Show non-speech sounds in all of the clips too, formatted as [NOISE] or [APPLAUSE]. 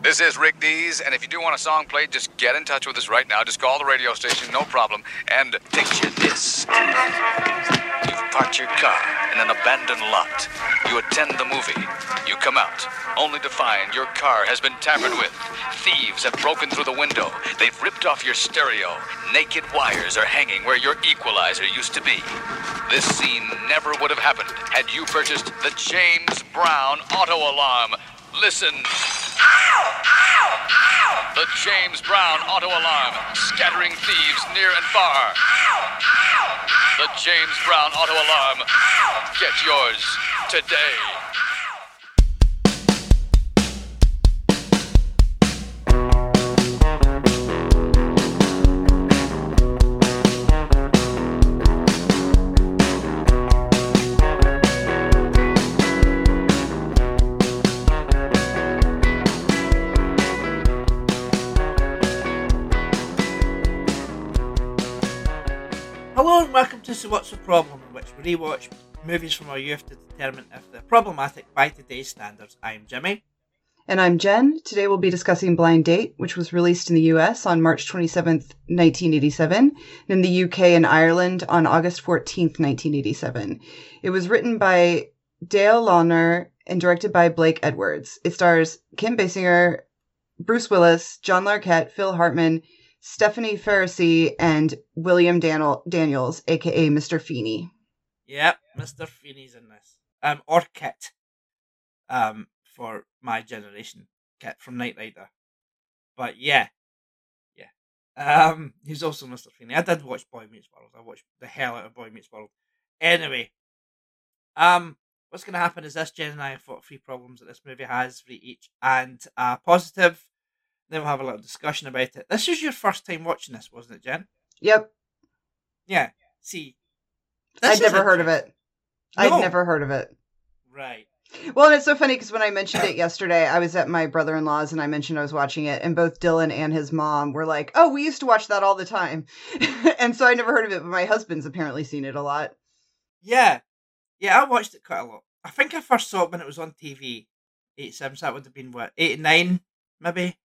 This is Rick Dees, and if you do want a song played, just get in touch with us right now. Just call the radio station, no problem. And picture this. You've parked your car in an abandoned lot. You attend the movie. You come out, only to find your car has been tampered with. Thieves have broken through the window. They've ripped off your stereo. Naked wires are hanging where your equalizer used to be. This scene never would have happened had you purchased the James Brown auto alarm. Listen. The James Brown auto alarm, scattering thieves near and far. The James Brown auto alarm. Get yours today. Problem, in which we rewatch movies from our youth to determine if they're problematic by today's standards. I'm Jimmy. And I'm Jen. Today we'll be discussing Blind Date, which was released in the US on March 27th, 1987, and in the UK and Ireland on August 14th, 1987. It was written by Dale Launer and directed by Blake Edwards. It stars Kim Basinger, Bruce Willis, John Larroquette, Phil Hartman, Stephanie Faracy, and William Daniel- Daniels, aka Mr. Feeney. Yep, Mr. Feeney's in this. Um, or Kit. Um, for my generation, Kit from Knight Rider. But yeah, yeah. Um, he's also Mr. Feeney. I did watch Boy Meets World. I watched the hell out of Boy Meets World. Anyway, um, what's going to happen is this Jen and I have fought three problems that this movie has for each, and uh, positive. Then we'll have a little discussion about it. This was your first time watching this, wasn't it, Jen? Yep, Yeah. See, I'd never heard of it. No. I'd never heard of it. Right. Well, and it's so funny because when I mentioned it yesterday, I was at my brother in law's and I mentioned I was watching it, and both Dylan and his mom were like, "Oh, we used to watch that all the time," [LAUGHS] and so I never heard of it. But my husband's apparently seen it a lot. Yeah, yeah, I watched it quite a lot. I think I first saw it when it was on TV. Eight seven, so that would have been what eight nine, maybe.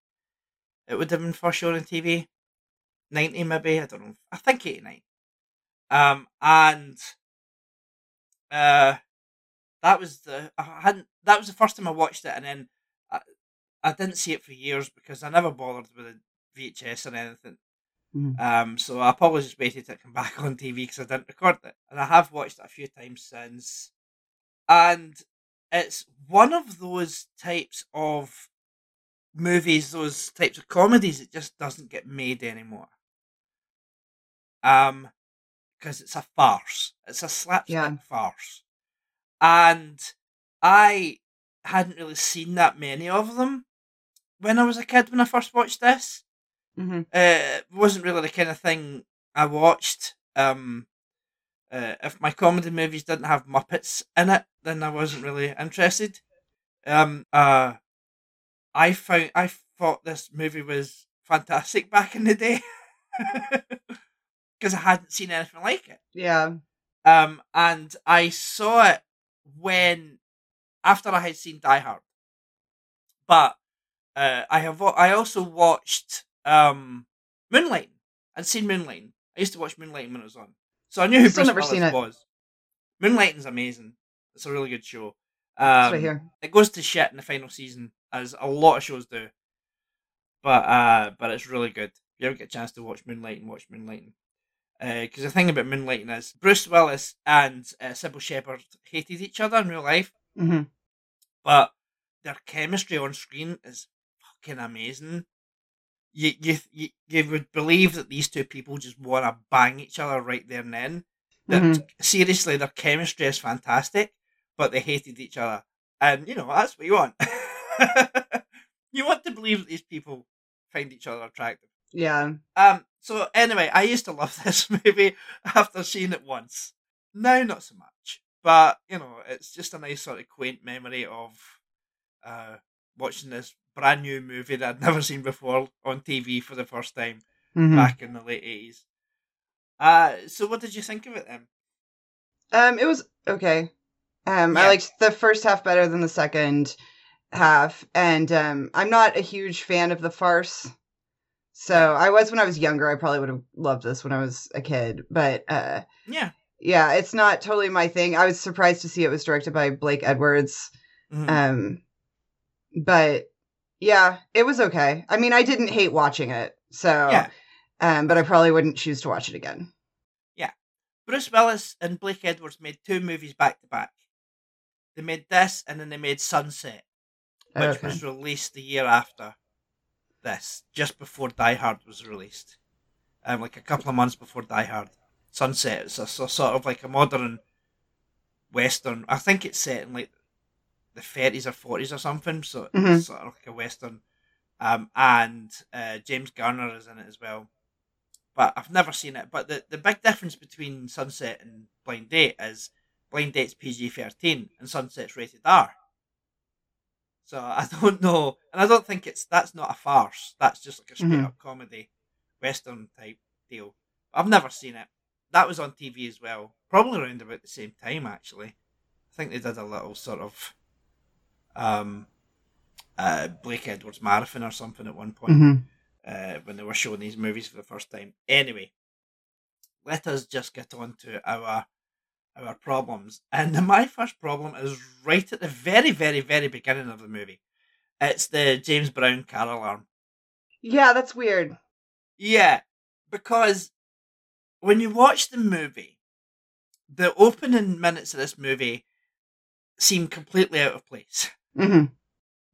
It would have been first shown on TV. Ninety, maybe I don't know. I think eighty nine. Um, and uh, that was the I hadn't. That was the first time I watched it, and then I, I didn't see it for years because I never bothered with a VHS or anything. Mm. Um, so I probably just waited to come [LAUGHS] back on TV because I didn't record it, and I have watched it a few times since. And it's one of those types of movies, those types of comedies it just doesn't get made anymore. Um, because it's a farce. It's a slapstick Yeah. farce, and I hadn't really seen that many of them when I was a kid when I first watched this hmm uh, it wasn't really the kind of thing I watched. Um, uh, if my comedy movies didn't have Muppets in it, then I wasn't really interested. Um, uh, I found I thought this movie was fantastic back in the day [LAUGHS] because I hadn't seen anything like it. Yeah. Um, and I saw it when after I had seen Die Hard. But uh, I have I also watched um Moonlighting. I'd seen Moonlight. I used to watch Moonlight when it was on, so I knew who Still Bruce never Willis seen it. was. Moonlighting's amazing. It's a really good show. Um, right here. It goes to shit in the final season, as a lot of shows do. But uh, but it's really good. If you ever get a chance to watch Moonlighting, watch Moonlighting. Because the thing about Moonlighting is Bruce Willis and uh, Cybill Shepherd hated each other in real life, hmm but their chemistry on screen is fucking amazing. You you you, you would believe that these two people just want to bang each other right there and then. That Mhm. seriously, their chemistry is fantastic, but they hated each other, and you know that's what you want. [LAUGHS] [LAUGHS] you want to believe that these people find each other attractive. Yeah. Um. So anyway, I used to [LAUGHS] love this movie after seeing it once. Now, not so much. But you know, it's just a nice sort of quaint memory of uh, watching this brand new movie that I'd [LAUGHS] never seen before on TV for the first time Mhm. back in the late eighties. Uh, so what did you think of it then? Um, it was okay. Um, I liked the first half better than the second. Have, and um, I'm not a huge fan of the farce. So I was when I was younger. I probably would have loved this when I was a kid, but uh, Yeah. yeah, it's not totally my thing. I was surprised to see it was directed by Blake Edwards. Mhm. Um, but yeah, it was okay. I mean, I didn't hate watching it, so Yeah. um, but I probably wouldn't choose to watch it again. Yeah. Bruce Willis and Blake Edwards made two movies back to back. They made this and then they made Sunset, which Okay. was released the year after this, just before Die Hard was released. Um, like a couple of months before Die Hard. Sunset is a, so- sort of like a modern western. I think it's set in like the 30s or 40s or something, so Mhm. it's sort of like a western. Um, and uh, James Garner is in it as well. But I've never seen it. But the, the big difference between Sunset and Blind Date is Blind Date's PG 13 and Sunset's rated R. So [LAUGHS] I don't know, and I don't think it's that's not a farce. That's just like a straight Mhm. up comedy, western type deal. I've never seen it. That was on TV as well, probably around about the same time actually. I think they did a little sort of um, uh, Blake Edwards marathon or something at one point Mhm. uh, when they were showing these movies for the first time. Anyway, let us just get on to our our problems. And my first problem is right at the very, very, very beginning of the movie. It's the James Brown car alarm. Yeah, that's weird. Yeah, because when you watch the movie, the opening minutes of this movie seem completely out of place. hmm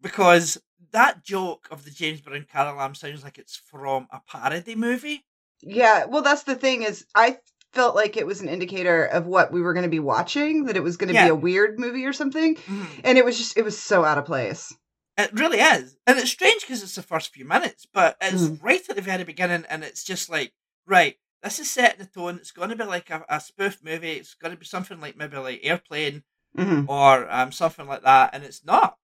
Because that joke of the James Brown car alarm sounds like it's from a parody movie. Yeah, well, that's the thing is, I felt like it was an indicator of what we were going to be watching, that it was going to Yeah. be a weird movie or something, and it was just, it was so out of place. It really is. And it's strange because it's the first few minutes, but it's Mhm. right at the very beginning and it's just like, right, this is setting the tone. It's going to be like a, a spoof movie. It's going to be something like maybe like Airplane hmm or um, something like that. And it's not.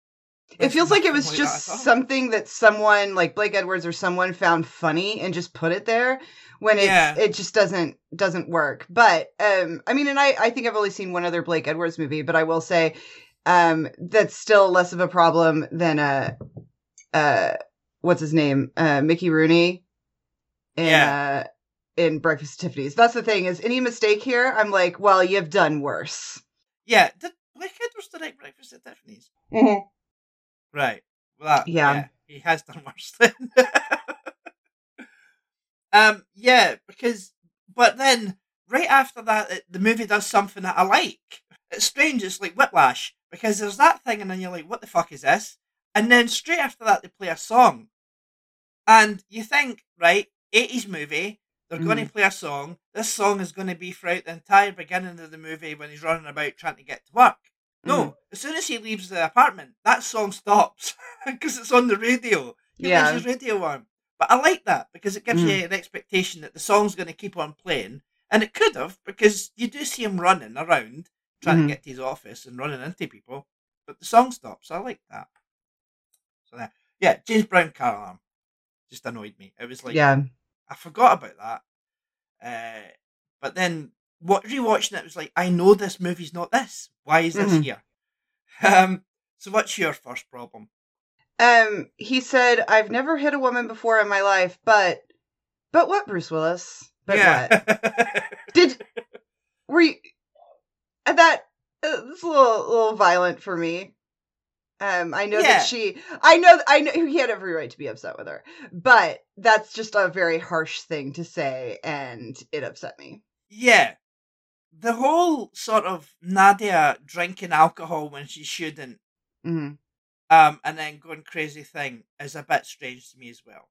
It feels like it was just all. something that someone like Blake Edwards or someone found funny and just put it there when it's Yeah. it just doesn't doesn't work. But um I mean and I I think I've only seen one other Blake Edwards movie, but I will say um that's still less of a problem than uh uh what's his name? Uh Mickey Rooney in uh in Breakfast at Tiffany's. That's the thing is any mistake here, I'm like, well, you've done worse. Yeah. Did Blake Edwards direct Breakfast at Tiffany's? Right. Well, that, Yeah. yeah. He has done [LAUGHS] worse then. um. Yeah. Because, but then right after that, it, the movie does something that I like. It's strange. It's like Whiplash because there's that thing, and then you're like, "What the fuck is this?" And then straight after that, they play a song, and you think, right, eighties movie. They're going to play a song. This song is going to be throughout the entire beginning of the movie when he's running about trying to get to work. No, Mhm. as soon as he leaves the apartment, that song stops [LAUGHS] because it's on the radio. He Yeah. his radio on. But I like that because it gives Mhm. you an expectation that the song's going to keep on playing. And it could have because you do see him running around trying Mhm. to get to his office and running into people. But the song stops. I like that. So there. Yeah, James Brown car alarm just annoyed me. It was like yeah. I forgot about that. Uh, but then what rewatching it was like, I know this movie's not this. Why is this Mhm. here? [LAUGHS] Um, so what's your first problem? Um, he said, "I've never hit a woman before in my life, but, but what, Bruce Willis? But what? what? [LAUGHS] Did were you that? Uh, it's a little, little violent for me. Um, I know Yeah. that she, I know, I know he had every right to be upset with her, but that's just a very harsh thing to say, and it upset me. yeah. The whole sort of Nadia drinking alcohol when she shouldn't, hmm um, and then going crazy thing is a bit strange to me as well.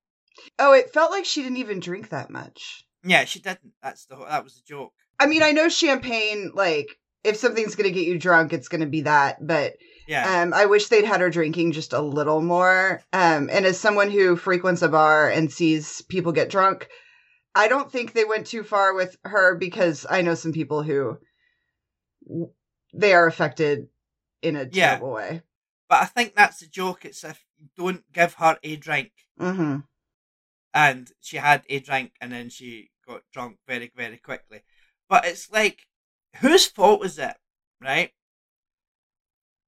Oh, it felt like she didn't even drink that much. Yeah, she didn't. That's the whole, that was the joke. I mean, I know champagne, like, if something's gonna get you drunk, it's gonna be that, but Yeah, Um, I wish they'd had her drinking just a little more. Um, and as someone who frequents a bar and sees people get drunk, I don't think they went too far with her because I know some people who they are affected in a Yeah. terrible way. but I think that's the joke. It's if you don't give her a drink, hmm and she had a drink and then she got drunk very very quickly but it's like whose fault is it right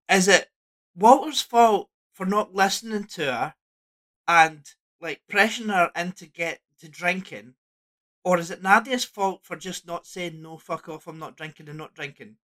is it walter's fault for not listening to her and like pressuring her into get to drinking, or is it Nadia's fault for just not saying no, fuck off, I'm not drinking and not drinking?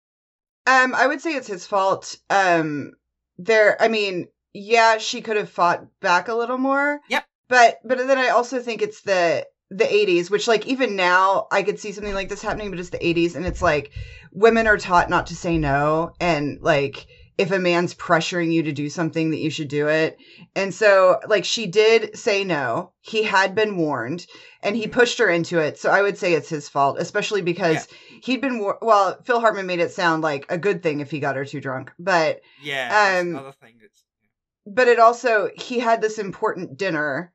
Um, I would say it's his fault. Um, there, I mean, yeah, she could have fought back a little more. Yep. But but then I also think it's the the 80s, which like even now I could see something like this happening, but it's the 80s, and it's like women are taught not to say no, and like if a man's pressuring you to do something that you should do it. And so like she did say no. He had been warned and he pushed her into it. So I would say it's his fault, especially because Yeah. he'd been war- well, Phil Hartman made it sound like a good thing if he got her too drunk. But Yeah, that's Um, another thing. That's, but it also he had this important dinner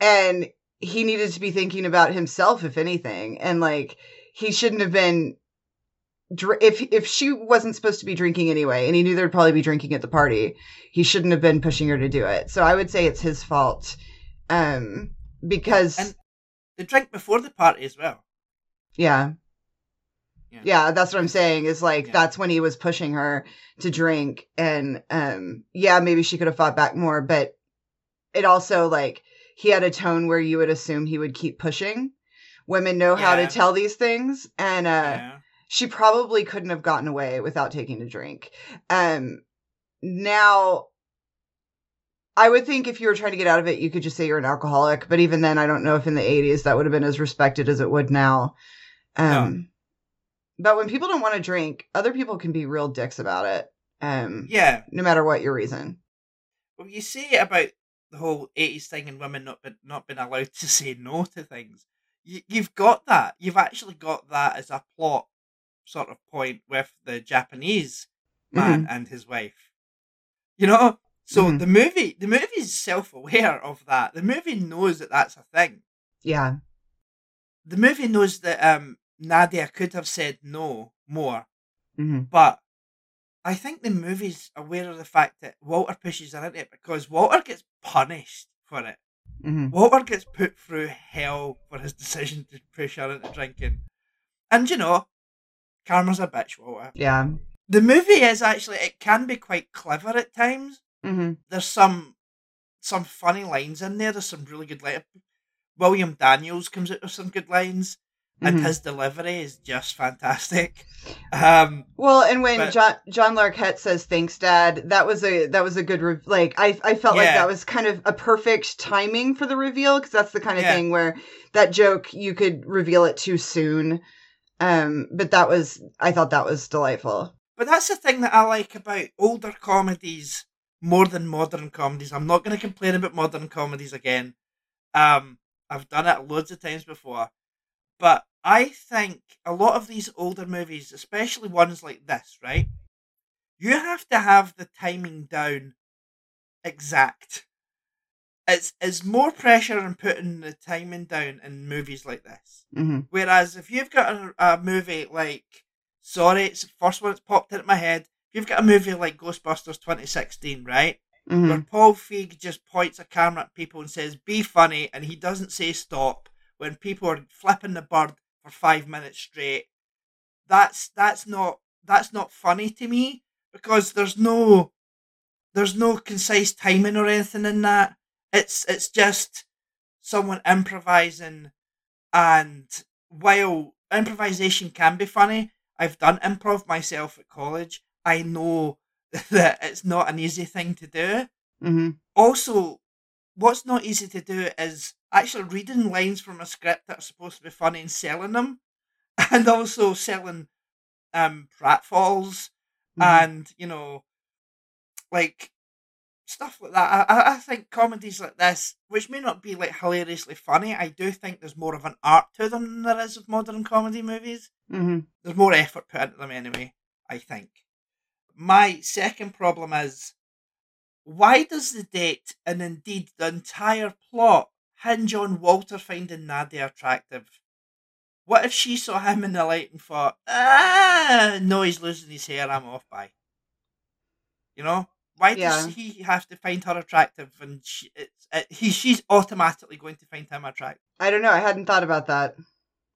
and he needed to be thinking about himself if anything and like he shouldn't have been if if she wasn't supposed to be drinking anyway and he knew there'd probably be drinking at the party he shouldn't have been pushing her to do it so i would say it's his fault um because And- the drink before the party as well. yeah Yeah. yeah that's what i'm saying is like Yeah. that's when he was pushing her to drink and um yeah maybe she could have fought back more but it also like he had a tone where you would assume he would keep pushing women know how to tell these things and uh yeah. She probably couldn't have gotten away without taking a drink um now I would think if you were trying to get out of it, you could just say you're an alcoholic. But even then, I don't know if in the 80s that would have been as respected as it would now. Um, But when people don't want to drink, other people can be real dicks about it. Um, Yeah. no matter what your reason. Well, you say about the whole 80s thing and women not been, not being allowed to say no to things. You, you've got that. You've actually got that as a plot sort of point with the Japanese man and his wife. You know? So Mhm. the movie, the movie is self-aware of that. The movie knows that that's a thing. Yeah. The movie knows that um, Nadia could have said no more, hmm but I think the movie's aware of the fact that Walter pushes her into it because Walter gets punished for it. hmm Walter gets put through hell for his decision to push her into drinking. And you know, Karma's a bitch, Walter. Yeah. The movie is actually it can be quite clever at times. hmm There's some some funny lines in there. There's some really good lines. William Daniels comes out with some good lines, and Mhm. his delivery is just fantastic. [LAUGHS] Um, Well, and when But- John John Larroquette says "Thanks, Dad," that was a that was a good re- like I I felt like that was kind of a perfect timing for the reveal because that's the kind of Yeah. thing where that joke you could reveal it too soon. Um, but that was I thought that was delightful. But that's the thing that I like about older comedies more than modern comedies. I'm not going to complain about modern comedies again. Um, I've done it loads of times before. But I think a lot of these older movies, especially ones like this, right? You have to have the timing down exact. It's, it's more pressure in putting the timing down in movies like this. hmm Whereas if you've got a, a movie like, sorry, it's the first one that's popped into my head. If you've got a movie like Ghostbusters 2016, right, hmm where Paul Feig just points a camera at people and says, "Be funny," and he doesn't say stop when people are flipping the bird for five minutes straight. That's that's not that's not funny to me because there's no there's no concise timing or anything in that. It's it's just someone improvising, and while improvisation can be funny, I've done improv myself at college. I know [LAUGHS] that it's not an easy thing to do. hmm Also, what's not easy to do is actually reading lines from a script that are supposed to be funny and selling them, [LAUGHS] and also selling um pratfalls Mm-hmm. and you know, like stuff like that. I, I- think comedies like this, which may not be like hilariously funny, I do think there's more of an art to them than there is of modern comedy movies. hmm There's more effort put into them anyway, I think. My second problem is why does the date and indeed the entire plot hinge on Walter finding Nadia attractive? What if she saw him in the light and thought, ah, no, he's losing his hair, I'm off by. You know? Why does Yeah. he have to find her attractive and she, it's, it, he, she's automatically going to find him attractive? I don't know. I hadn't thought about that.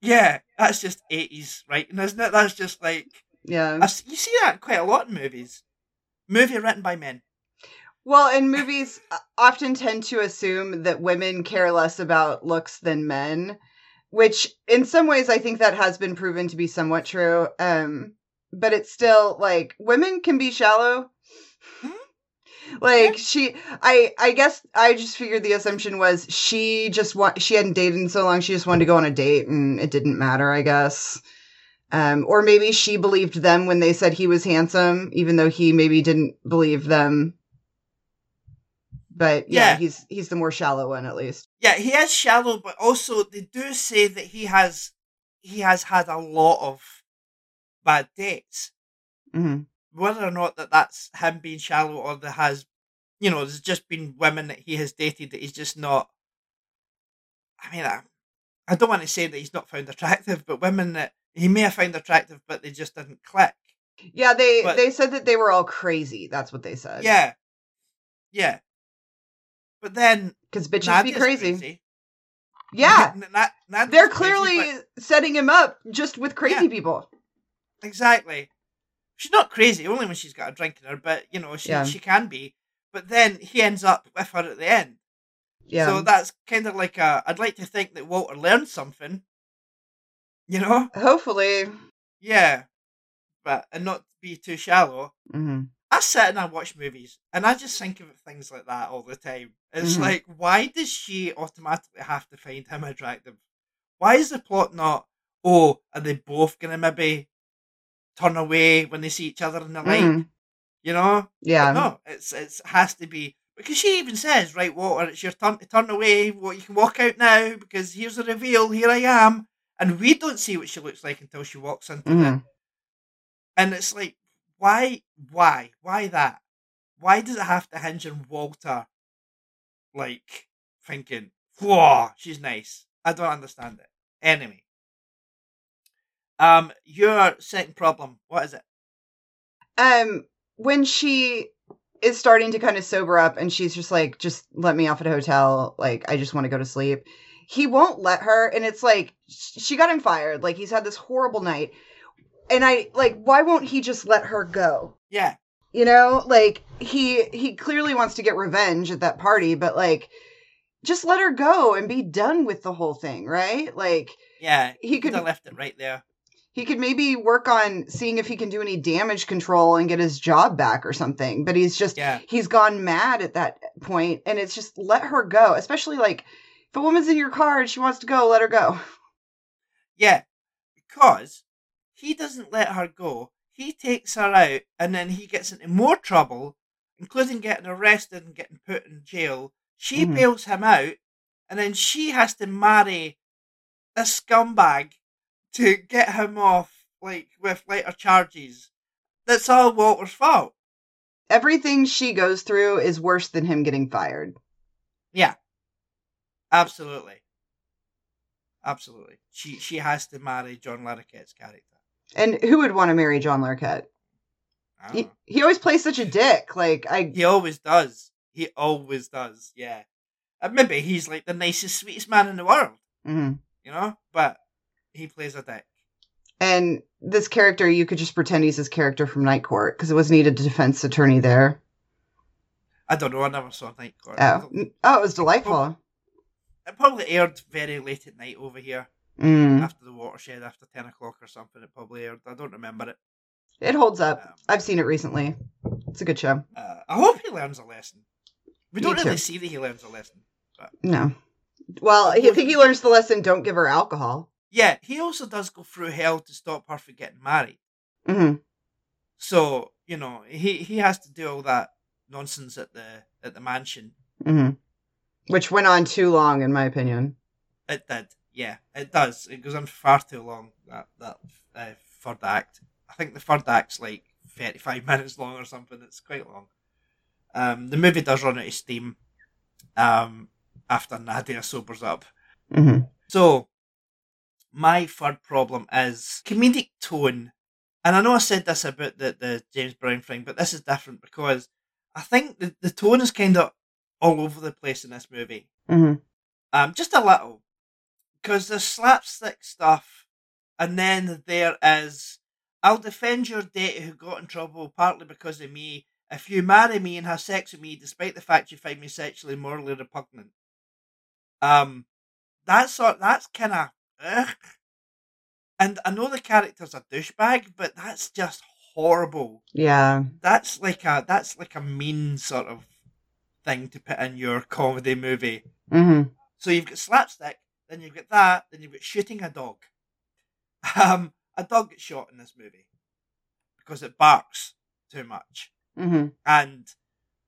Yeah, that's just 80s writing, isn't it? That's just like, Yeah. I you see that quite a lot in movies. Movie written by men. Well, and movies often tend to assume that women care less about looks than men, which in some ways I think that has been proven to be somewhat true. Um, but it's still like women can be shallow. Like she I I guess I just figured the assumption was she just want she hadn't dated in so long she just wanted to go on a date and it didn't matter, I guess. Um, or maybe she believed them when they said he was handsome, even though he maybe didn't believe them. But yeah, Yeah. he's he's the more shallow one at least. Yeah, he is shallow, but also they do say that he has he has had a lot of bad dates. hmm Whether or not that that's him being shallow or there has, you know, there's just been women that he has dated that he's just not. I mean, I, I don't want to say that he's not found attractive, but women that he may have found attractive, but they just didn't click. Yeah, they But- they said that they were all crazy. That's what they said. Yeah, yeah. But then because bitches Nadia's be crazy. Yeah, N- Na- they're crazy, clearly but- setting him up just with crazy Yeah. people. Exactly. She's not crazy, only when she's got a drink in her, but you know, she Yeah. she can be. But then he ends up with her at the end. Yeah, So that's kind of like a I'd like to think that Walter learned something. You know? hopefully. Yeah. But and not be too shallow. hmm I sit and I watch movies and I just think of things like that all the time. It's Mhm. like, why does she automatically have to find him attractive? Why is the plot not, oh, are they both gonna maybe turn away when they see each other in the light? Mhm. You know? Yeah, No, it's it's has to be because she even says, right, Walter, it's your turn to turn away. What you can walk out now because here's the reveal. Here I am, and we don't see what she looks like until she walks into the. Mhm. And it's like, why, why, why that? Why does it have to hinge on Walter? Like thinking, whoa, she's nice. I don't understand it. Anyway, um, your second problem, what is it? um when she is starting to kind of sober up and she's just like just let me off at a hotel. Like i just want to go to sleep. He won't let her and it's like she got him fired. Like he's had this horrible night. And i like why won't he just let her go? Yeah, you know? Like he he clearly wants to get revenge at that party but like just let her go and be done with the whole thing right? Like yeah. He could- have left it right there. He could maybe work on seeing if he can do any damage control and get his job back or something but he's just Yeah. he's gone mad at that point and it's just let her go especially like if a woman's in your car and she wants to go let her go Yeah, because he doesn't let her go. He takes her out, and then he gets into more trouble, including getting arrested and getting put in jail. She Mhm. bails him out, and then she has to marry a scumbag to get him off, like with lighter charges. That's all Walter's fault. everything she goes through is worse than him getting fired Yeah, absolutely, absolutely. She she has to marry John Larroquette's character. and who would want to marry john larroquette he, know. he always plays such a dick like i He always does. He always does. Yeah. And maybe he's like the nicest, sweetest man in the world, mhm. you know? But he plays a dick. and this character you could just pretend he's his character from night court because it was needed a defense attorney there I don't know. I never saw Night Court. Oh oh it was delightful It probably aired very late at night over here mm. after the watershed, after 10 o'clock or something. It probably aired. I don't remember it. it holds up Um, i've seen it recently it's a good show uh, I hope he learns a lesson. We don't really see that he learns a lesson. No. Well, I think he learns the lesson don't give her alcohol. Yeah, he also does go through hell to stop her from getting married. hmm So, you know, he, he has to do all that nonsense at the at the mansion hmm Which went on too long, in my opinion. It did, yeah, it does. It goes on far too long. That that uh, third act. I think the third act's like thirty-five [LAUGHS] minutes long or something. It's quite long. Um, the movie does run out of steam. Um, after Nadia sobers up. hmm So, my third problem is comedic tone. And I know I said this about the, the James Brown thing, but this is different because I think the, the tone is kind of all over the place in this movie. hmm Um, just a little, because there's slapstick stuff, and then there is, "I'll defend your date who got in trouble partly because of me," if you marry me and have sex with me, despite the fact you find me sexually morally repugnant. Um, that's sort that's kind of, and I know the character's a douchebag, but that's just horrible. Yeah. That's like a that's like a mean sort of thing to put in your comedy movie. hmm So you've got slapstick, then you've got that, then you've got shooting a dog. [LAUGHS] Um, a dog gets shot in this movie because it barks too much, hmm and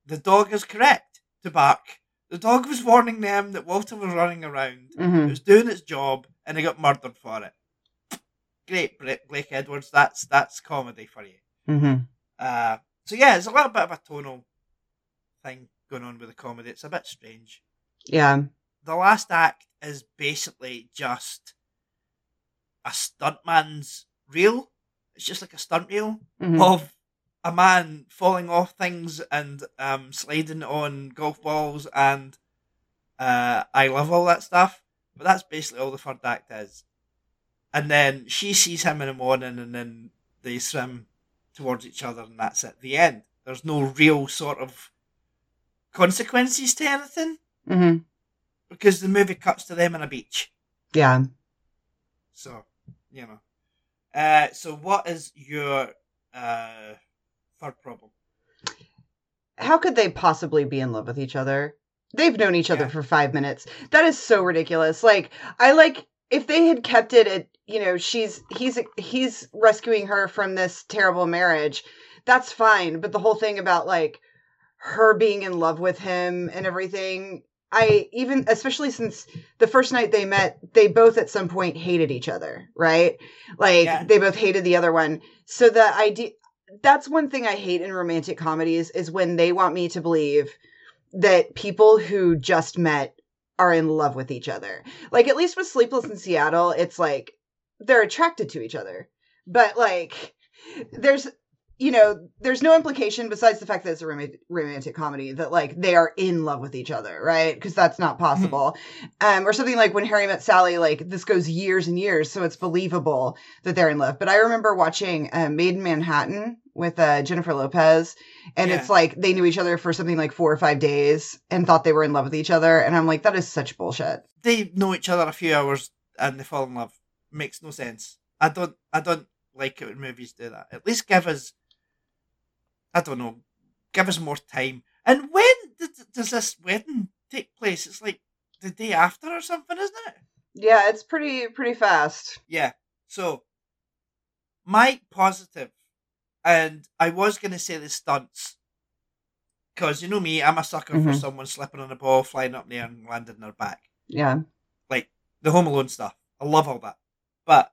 the dog is correct to bark. The dog was warning them that Walter was running around. It hmm was doing its job, and he got murdered for it. Great, Bla- Blake Edwards. That's that's comedy for you. hmm Uh, so yeah, there's a little bit of a tonal thing going on with the comedy. It's a bit strange. Yeah. The last act is basically just a stuntman's reel. It's just like a stunt reel hmm of a man falling off things and um, sliding on golf balls and uh, I love all that stuff. But that's basically all the third act is. And then she sees him in the morning and then they swim towards each other and that's it. The end. There's no real sort of consequences to anything hmm because the movie cuts to them on a beach. Yeah. So, you know. Uh, so what is your uh, problem? How could they possibly be in love with each other? They've known each other Yeah. for five minutes. That is so ridiculous. Like, I like if they had kept it at, you know, she's he's he's rescuing her from this terrible marriage. That's fine. But the whole thing about like her being in love with him and everything, I even especially since the first night they met, they both at some point hated each other, right? Like Yeah. they both hated the other one. So the idea that's one thing I hate in romantic comedies is when they want me to believe that people who just met are in love with each other. Like at least with Sleepless in Seattle, it's like they're attracted to each other. But like there's you know, there's no implication besides the fact that it's a rom- romantic comedy that like they are in love with each other, right? Because that's not possible. um, or something like when Harry met Sally, like this goes years and years, so it's believable that they're in love. But I remember watching uh, Maid in Manhattan with uh, Jennifer Lopez, and Yeah. it's like they knew each other for something like four or five days and thought they were in love with each other, and I'm like, that is such bullshit. They know each other a few hours and they fall in love. Makes no sense. I don't. I don't like it when movies do that. At least give us. I don't know. Give us more time. And when did, does this wedding take place? It's like the day after or something, isn't it? Yeah, it's pretty pretty fast. Yeah. So, my positive, and I was going to say the stunts, because you know me, I'm a sucker for Mhm. someone slipping on a ball, flying up in the air, and landing in their back. Yeah. Like the Home Alone stuff. I love all that. But,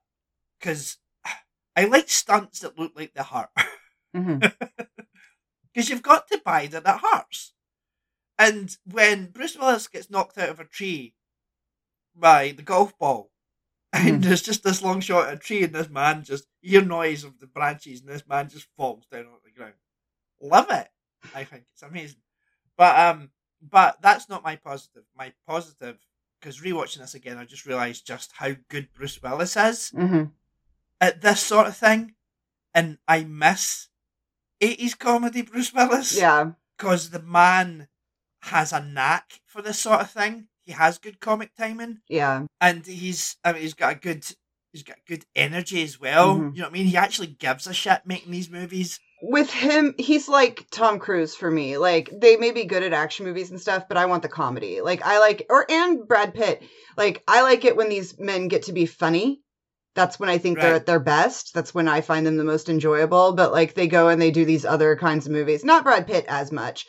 because [SIGHS] I like stunts that look like the hurt. [LAUGHS] [LAUGHS] Because you've got to buy that it hurts. And when Bruce Willis gets knocked out of a tree by the golf ball, [LAUGHS] and there's just this long shot of a tree, and this man just hear noise of the branches, and this man just falls down on the ground. Love it. I think it's amazing. But um, but that's not my positive. My positive, because rewatching this again, I just realised just how good Bruce Willis is hmm at this sort of thing, and I miss eighties comedy Bruce Willis Yeah. because the man has a knack for this sort of thing. He has good comic timing, Yeah. and he's I mean he's got a good he's got good energy as well. Mhm. You know what I mean? He actually gives a shit making these movies. with him he's like tom cruise for me like they may be good at action movies and stuff but i want the comedy like i like or and brad pitt like i like it when these men get to be funny that's when i think they're at their best. That's when i find them the most enjoyable. But like they go and they do these other kinds of movies. Not brad pitt as much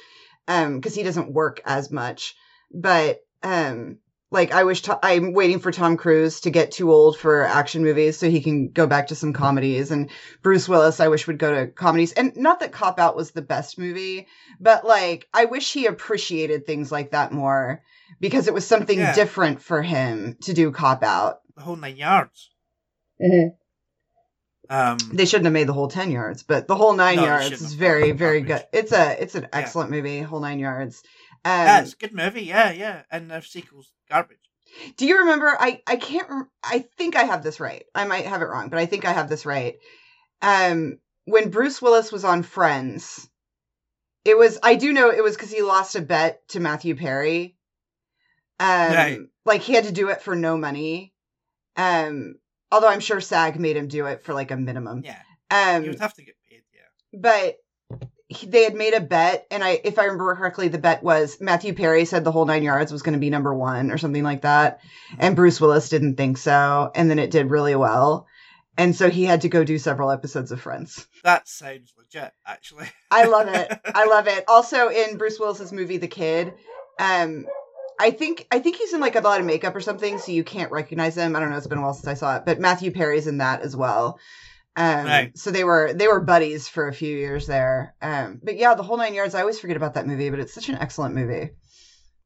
um because he doesn't work as much. But um like I wish to- I'm waiting for Tom Cruise to get too old for action movies so he can go back to some comedies. And Bruce Willis I wish would go to comedies. And not that Cop Out was the best movie but like I wish he appreciated things like that more because it was something Yeah. different for him to do Cop Out. The whole nine yards. Um, They shouldn't have made the whole 10 yards but the whole 9 No, yards is have. very Garbage. very good. It's a it's an excellent movie whole 9 yards. Um, yeah, it's a good movie. Yeah, yeah, and the sequels garbage. Do you remember? I I can't. rem- I think I have this right. I might have it wrong, but I think I have this right. Um, when Bruce Willis was on Friends, It was. I do know it was because he lost a bet to Matthew Perry. Um, Right. like he had to do it for no money. Um, although I'm sure SAG made him do it for like a minimum. Yeah, Um, you would have to get paid. Yeah, but he, they had made a bet, and I, if I remember correctly, the bet was Matthew Perry said the whole nine yards was going to be number one or something like that, and Bruce Willis didn't think so, and then it did really well, and so he had to go do several episodes of Friends. that sounds legit. Actually, I love it. [LAUGHS] I love it. Also, in Bruce Willis's movie The Kid, um, I think I think he's in like a lot of makeup or something, so you can't recognize him. I don't know. It's been a while since I saw it, but Matthew Perry's in that as well. Um, Right. So they were they were buddies for a few years there. Um, but yeah, the whole nine yards. I always forget about that movie, but it's such an excellent movie.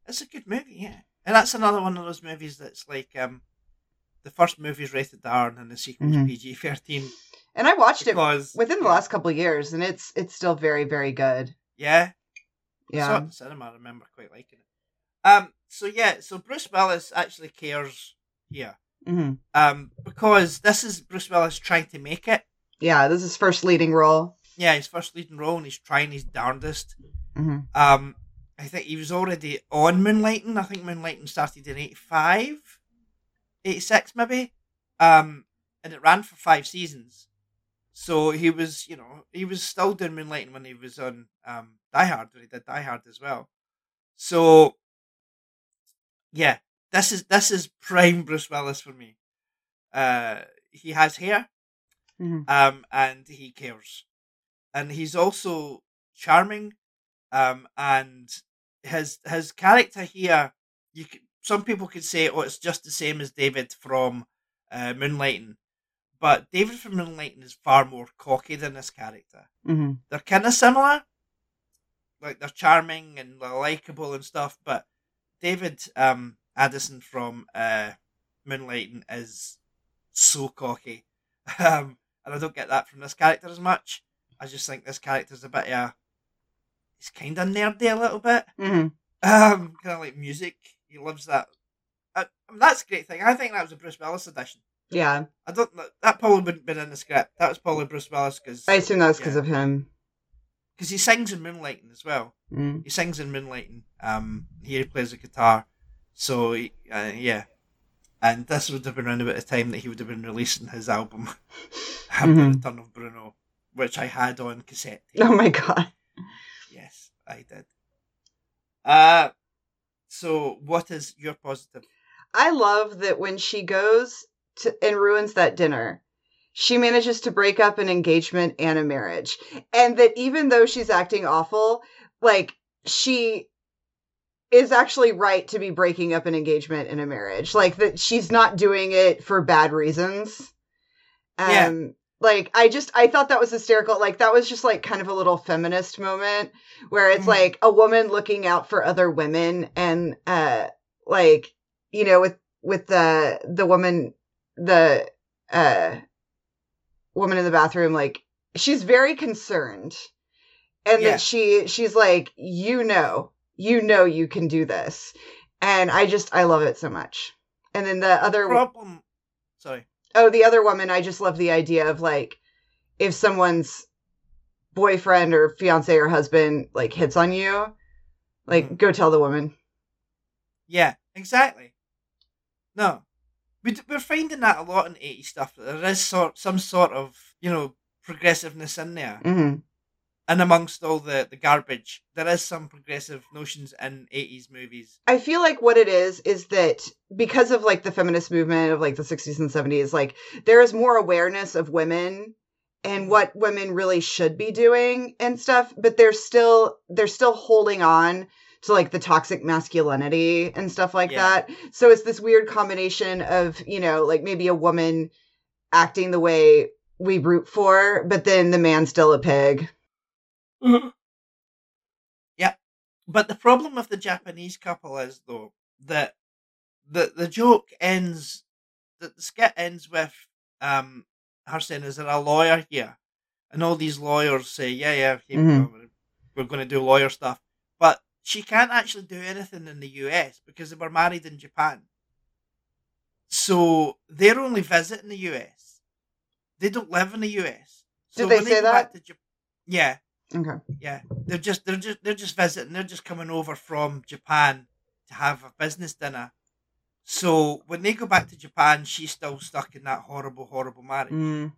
It's a good movie, yeah. And that's another one of those movies that's like um the first movie's rated R and then the sequel's Mhm. PG thirteen. And I watched it within the last couple of years, and it's it's still very very good. Yeah. I saw it Yeah. in cinema, I remember quite liking it. Um so yeah, so Bruce Willis actually cares here. hmm Um because this is Bruce Willis trying to make it. Yeah. This is his first leading role. Yeah, his first leading role and he's trying his darndest. hmm Um I think he was already on Moonlighting. I think Moonlighting started in 85, 86 maybe. Um, and it ran for five seasons. So he was, you know, he was still doing Moonlighting when he was on um, Die Hard, when he did Die Hard as well. So, yeah, this is this is prime Bruce Willis for me. Uh, he has hair, hmm um, and he cares, and he's also charming, um, and his his character here, you could, some people could say, oh, it's just the same as David from uh, Moonlighting, but David from Moonlighting is far more cocky than this character. hmm They're kind of similar, like they're charming and they're likable and stuff, but David um, Addison from uh, Moonlighting is so cocky. [LAUGHS] Um, and I don't get that from this character as much. I just think this character's a bit, uh, he's kind of nerdy a little bit. hmm Um, kind of like music. He loves that. Uh, I mean, that's a great thing. I think that was a Bruce Willis edition. Yeah. I don't. That probably wouldn't have been in the script. That was probably Bruce Willis because I assume that's because Yeah. of him. He sings in Moonlighting as well. Mm. He sings in Moonlighting. Um, he plays the guitar. So he- uh, yeah, and this would have been around about the time that he would have been releasing his album, um, The. Return of Bruno, which I had on cassette. tape. Oh my god. Yes, I did. Uh so what is your positive? I love that when she goes to and ruins that dinner, she manages to break up an engagement and a marriage. And that even though she's acting awful, like she is actually right to be breaking up an engagement and a marriage. Like that she's not doing it for bad reasons. Um Yeah. like I just I thought that was hysterical. Like that was just like kind of a little feminist moment where it's Mhm. like a woman looking out for other women and uh like you know with with the the woman the uh woman in the bathroom like she's very concerned and Yeah. that she she's like you know you know you can do this and i just i love it so much and then the other Problem sorry. oh the other woman i just love the idea of like if someone's boyfriend or fiance or husband like hits on you like Mhm. go tell the woman Yeah, exactly. No. We d- we're finding that a lot in 80 stuff. that There is sort some sort of, you know, progressiveness in there. hmm And amongst all the, the garbage, there is some progressive notions in 80s movies. I feel like what it is is that because of like the feminist movement of like the 60s and 70s, like there is more awareness of women and what women really should be doing and stuff, but they're still they're still holding on to like the toxic masculinity and stuff like Yeah. that. So it's this weird combination of, you know, like maybe a woman acting the way we root for, but then the man's still a pig. yeah. But the problem with the Japanese couple is, though, that the, the joke ends, that the skit ends with um, her saying, Is there a lawyer here? And all these lawyers say, Yeah, yeah, we Mhm. We're- we're going to do lawyer stuff. But she can't actually do anything in the US because they were married in Japan. So they're only visiting the US. They don't live in the US. So Did they say that? to Jap- yeah. Okay. Yeah, they're just they're just they're just visiting. They're just coming over from Japan to have a business dinner. So when they go back to Japan, she's still stuck in that horrible, horrible marriage. Mm.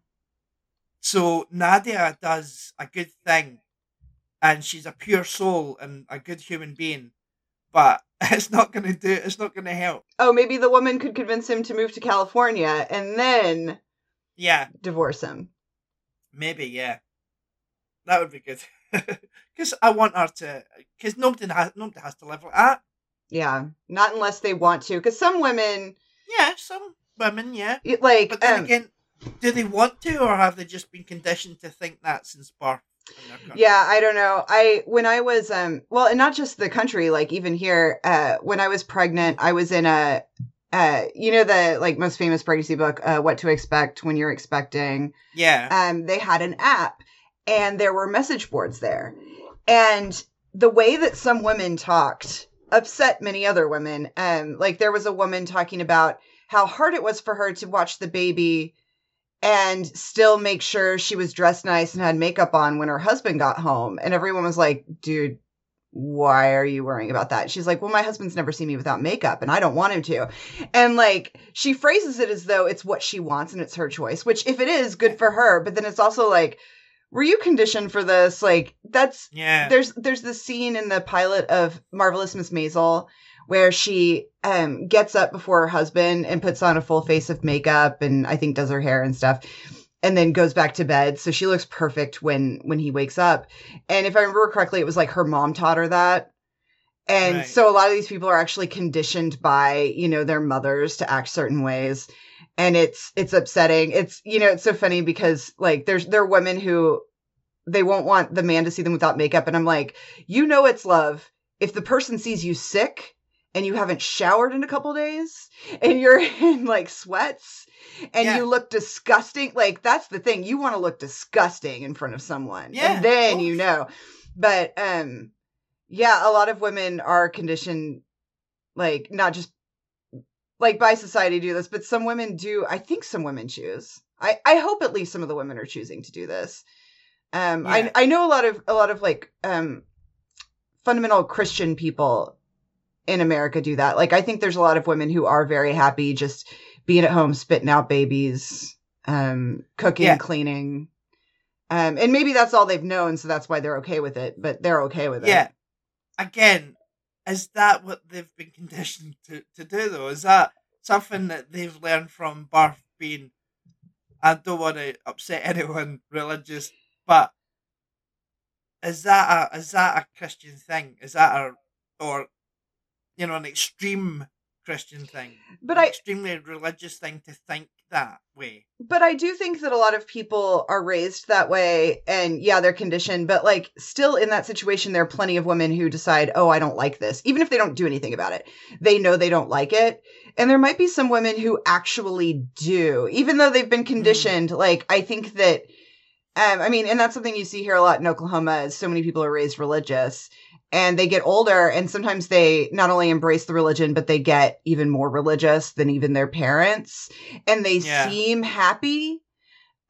So Nadia does a good thing, and she's a pure soul and a good human being, but [LAUGHS] it's not going to do. It's not going to help. Oh, maybe the woman could convince him to move to California and then Yeah, divorce him. maybe. Yeah, that would be good. [LAUGHS] Because I want her to. Because nobody has nobody has to live like that. Yeah, not unless they want to. Because some women, Yeah, some women. Yeah, like, but then um, again, do they want to, or have they just been conditioned to think that since birth? In their country? Yeah, I don't know. I when I was um well, and not just the country, like even here, uh when I was pregnant, I was in a uh you know the like most famous pregnancy book, uh What to Expect When You're Expecting. yeah, Um they had an app and there were message boards there. And the way that some women talked upset many other women. Um like there was a woman talking about how hard it was for her to watch the baby and still make sure she was dressed nice and had makeup on when her husband got home. And everyone was like, dude, why are you worrying about that? She's like, well, my husband's never seen me without makeup and I don't want him to. And like, she phrases it as though it's what she wants and it's her choice, which if it is, good for her. But then it's also like, were you conditioned for this? Like, that's yeah, there's there's this scene in the pilot of Marvelous Miss Maisel where she um gets up before her husband and puts on a full face of makeup and I think does her hair and stuff and then goes back to bed. So she looks perfect when when he wakes up. And if I remember correctly it was like her mom taught her that. And Right. so a lot of these people are actually conditioned by you know their mothers to act certain ways. And it's it's upsetting. It's you know it's so funny because like there's there are women who they won't want the man to see them without makeup. And i'm like you know it's love. If the person sees you sick and you haven't showered in a couple days and you're [LAUGHS] in like sweats and Yeah. you look disgusting like that's the thing you want to look disgusting in front of someone Yeah, and then you know but um yeah a lot of women are conditioned like not just like by society do this but some women do i think some women choose i i hope at least some of the women are choosing to do this um Yeah. i i know a lot of a lot of like um fundamental christian people in america do that like i think there's a lot of women who are very happy just being at home spitting out babies um cooking Yeah. cleaning um and maybe that's all they've known so that's why they're okay with it but they're okay with it yeah. Again, is that what they've been conditioned to, to do though? Is that something that they've learned from birth being I don't want to upset [LAUGHS] anyone religious, but is that a is that a Christian thing? Is that a or you know, an extreme Christian thing? but an i extremely religious thing to think that way. but I do think that a lot of people are raised that way and yeah, they're conditioned, but like still in that situation, there are plenty of women who decide, oh, I don't like this, even if they don't do anything about it. They know they don't like it. And there might be some women who actually do, even though they've been conditioned. Like, I think that, um, I mean, and that's something you see here a lot in Oklahoma is so many people are raised religious and they get older and sometimes they not only embrace the religion, but they get even more religious than even their parents and they Yeah. seem happy.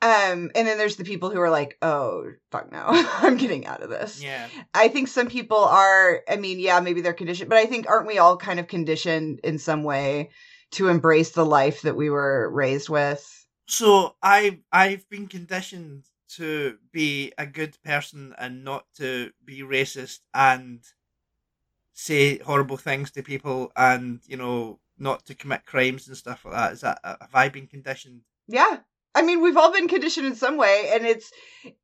Um, and then there's the people who are like, oh, fuck no, [LAUGHS] I'm getting out of this. Yeah. I think some people are, I mean, yeah, maybe they're conditioned, but I think aren't we all kind of conditioned in some way to embrace the life that we were raised with? So I I've been conditioned to be a good person and not to be racist and say horrible things to people and you know not to commit crimes and stuff like that. Is that have I been conditioned? Yeah. I mean, we've all been conditioned in some way and it's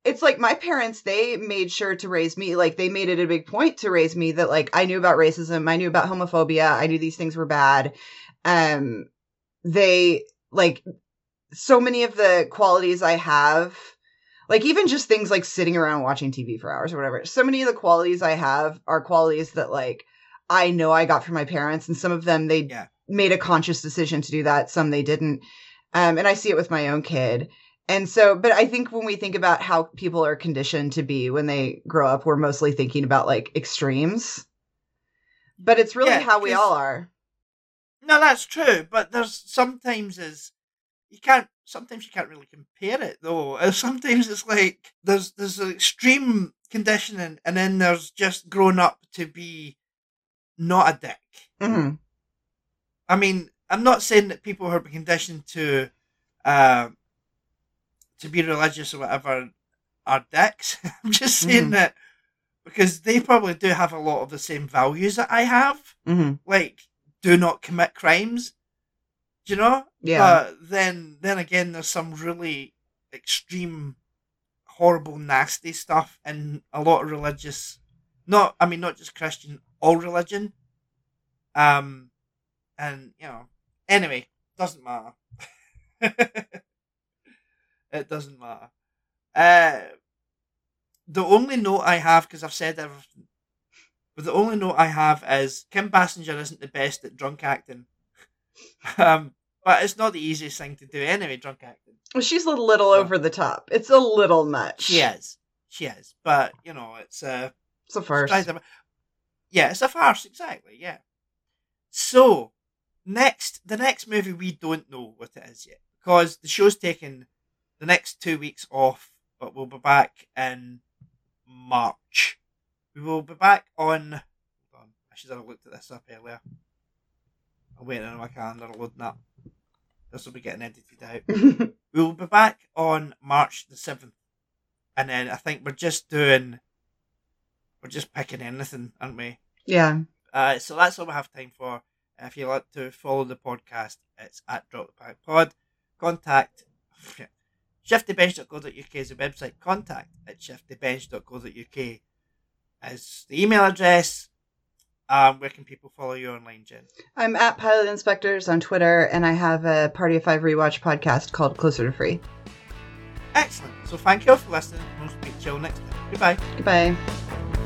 it's like my parents they made sure to raise me like they made it a big point to raise me that like I knew about racism, I knew about homophobia, I knew these things were bad. Um they like so many of the qualities I have like even just things like sitting around watching TV for hours or whatever. So many of the qualities I have are qualities that like I know I got from my parents and some of them they Yeah. made a conscious decision to do that, some they didn't. Um, and I see it with my own kid. And so, but I think when we think about how people are conditioned to be when they grow up, we're mostly thinking about like extremes. But it's really Yeah, how we all are. No, that's true, but there's sometimes is you can't sometimes you can't really compare it though. Uh, Sometimes it's like there's there's an extreme conditioning, and then there's just grown up to be not a dick. hmm I mean, I'm not saying that people who are conditioned to uh, to be religious or whatever are dicks. [LAUGHS] I'm just saying Mhm. that because they probably do have a lot of the same values that I have. hmm Like, do not commit crimes. Do you know? Yeah. But then, then again, there's some really extreme, horrible, nasty stuff and a lot of religious. Not, I mean, not just Christian, all religion. Um, and you know, anyway, doesn't matter. [LAUGHS] it doesn't matter. Uh, the only note I have, because I've said everything, but the only note I have is Kim Basinger isn't the best at drunk acting. [LAUGHS] um, but it's not the easiest thing to do anyway, drunk acting. Well, she's a little So- over the top. It's a little much. She is. She is. But, you know, it's uh, It's a to- Yeah, it's a farce, exactly, yeah. So, next, the next movie, we don't know what it is yet. Because the show's taken the next two weeks off, but we'll be back in March. We will be back on. Hold on, I should have looked at this up earlier. I'm waiting on my calendar loading up. This will be getting edited out. [LAUGHS] We will be back on March the 7th. And then I think we're just doing. We're just picking anything, aren't we? yeah. Uh, so that's all we have time for. If you like to follow the podcast, it's at Drop the Pack Pod. Contact shiftybench.co.uk is the website. Contact at shiftybench.co.uk is the email address. Um, where can people follow you online, Jen? I'm at Pilot Inspectors on Twitter, and I have a Party of Five rewatch podcast called Closer to Free. Excellent. So thank you all for listening. We'll speak to you all next time. Goodbye. Goodbye.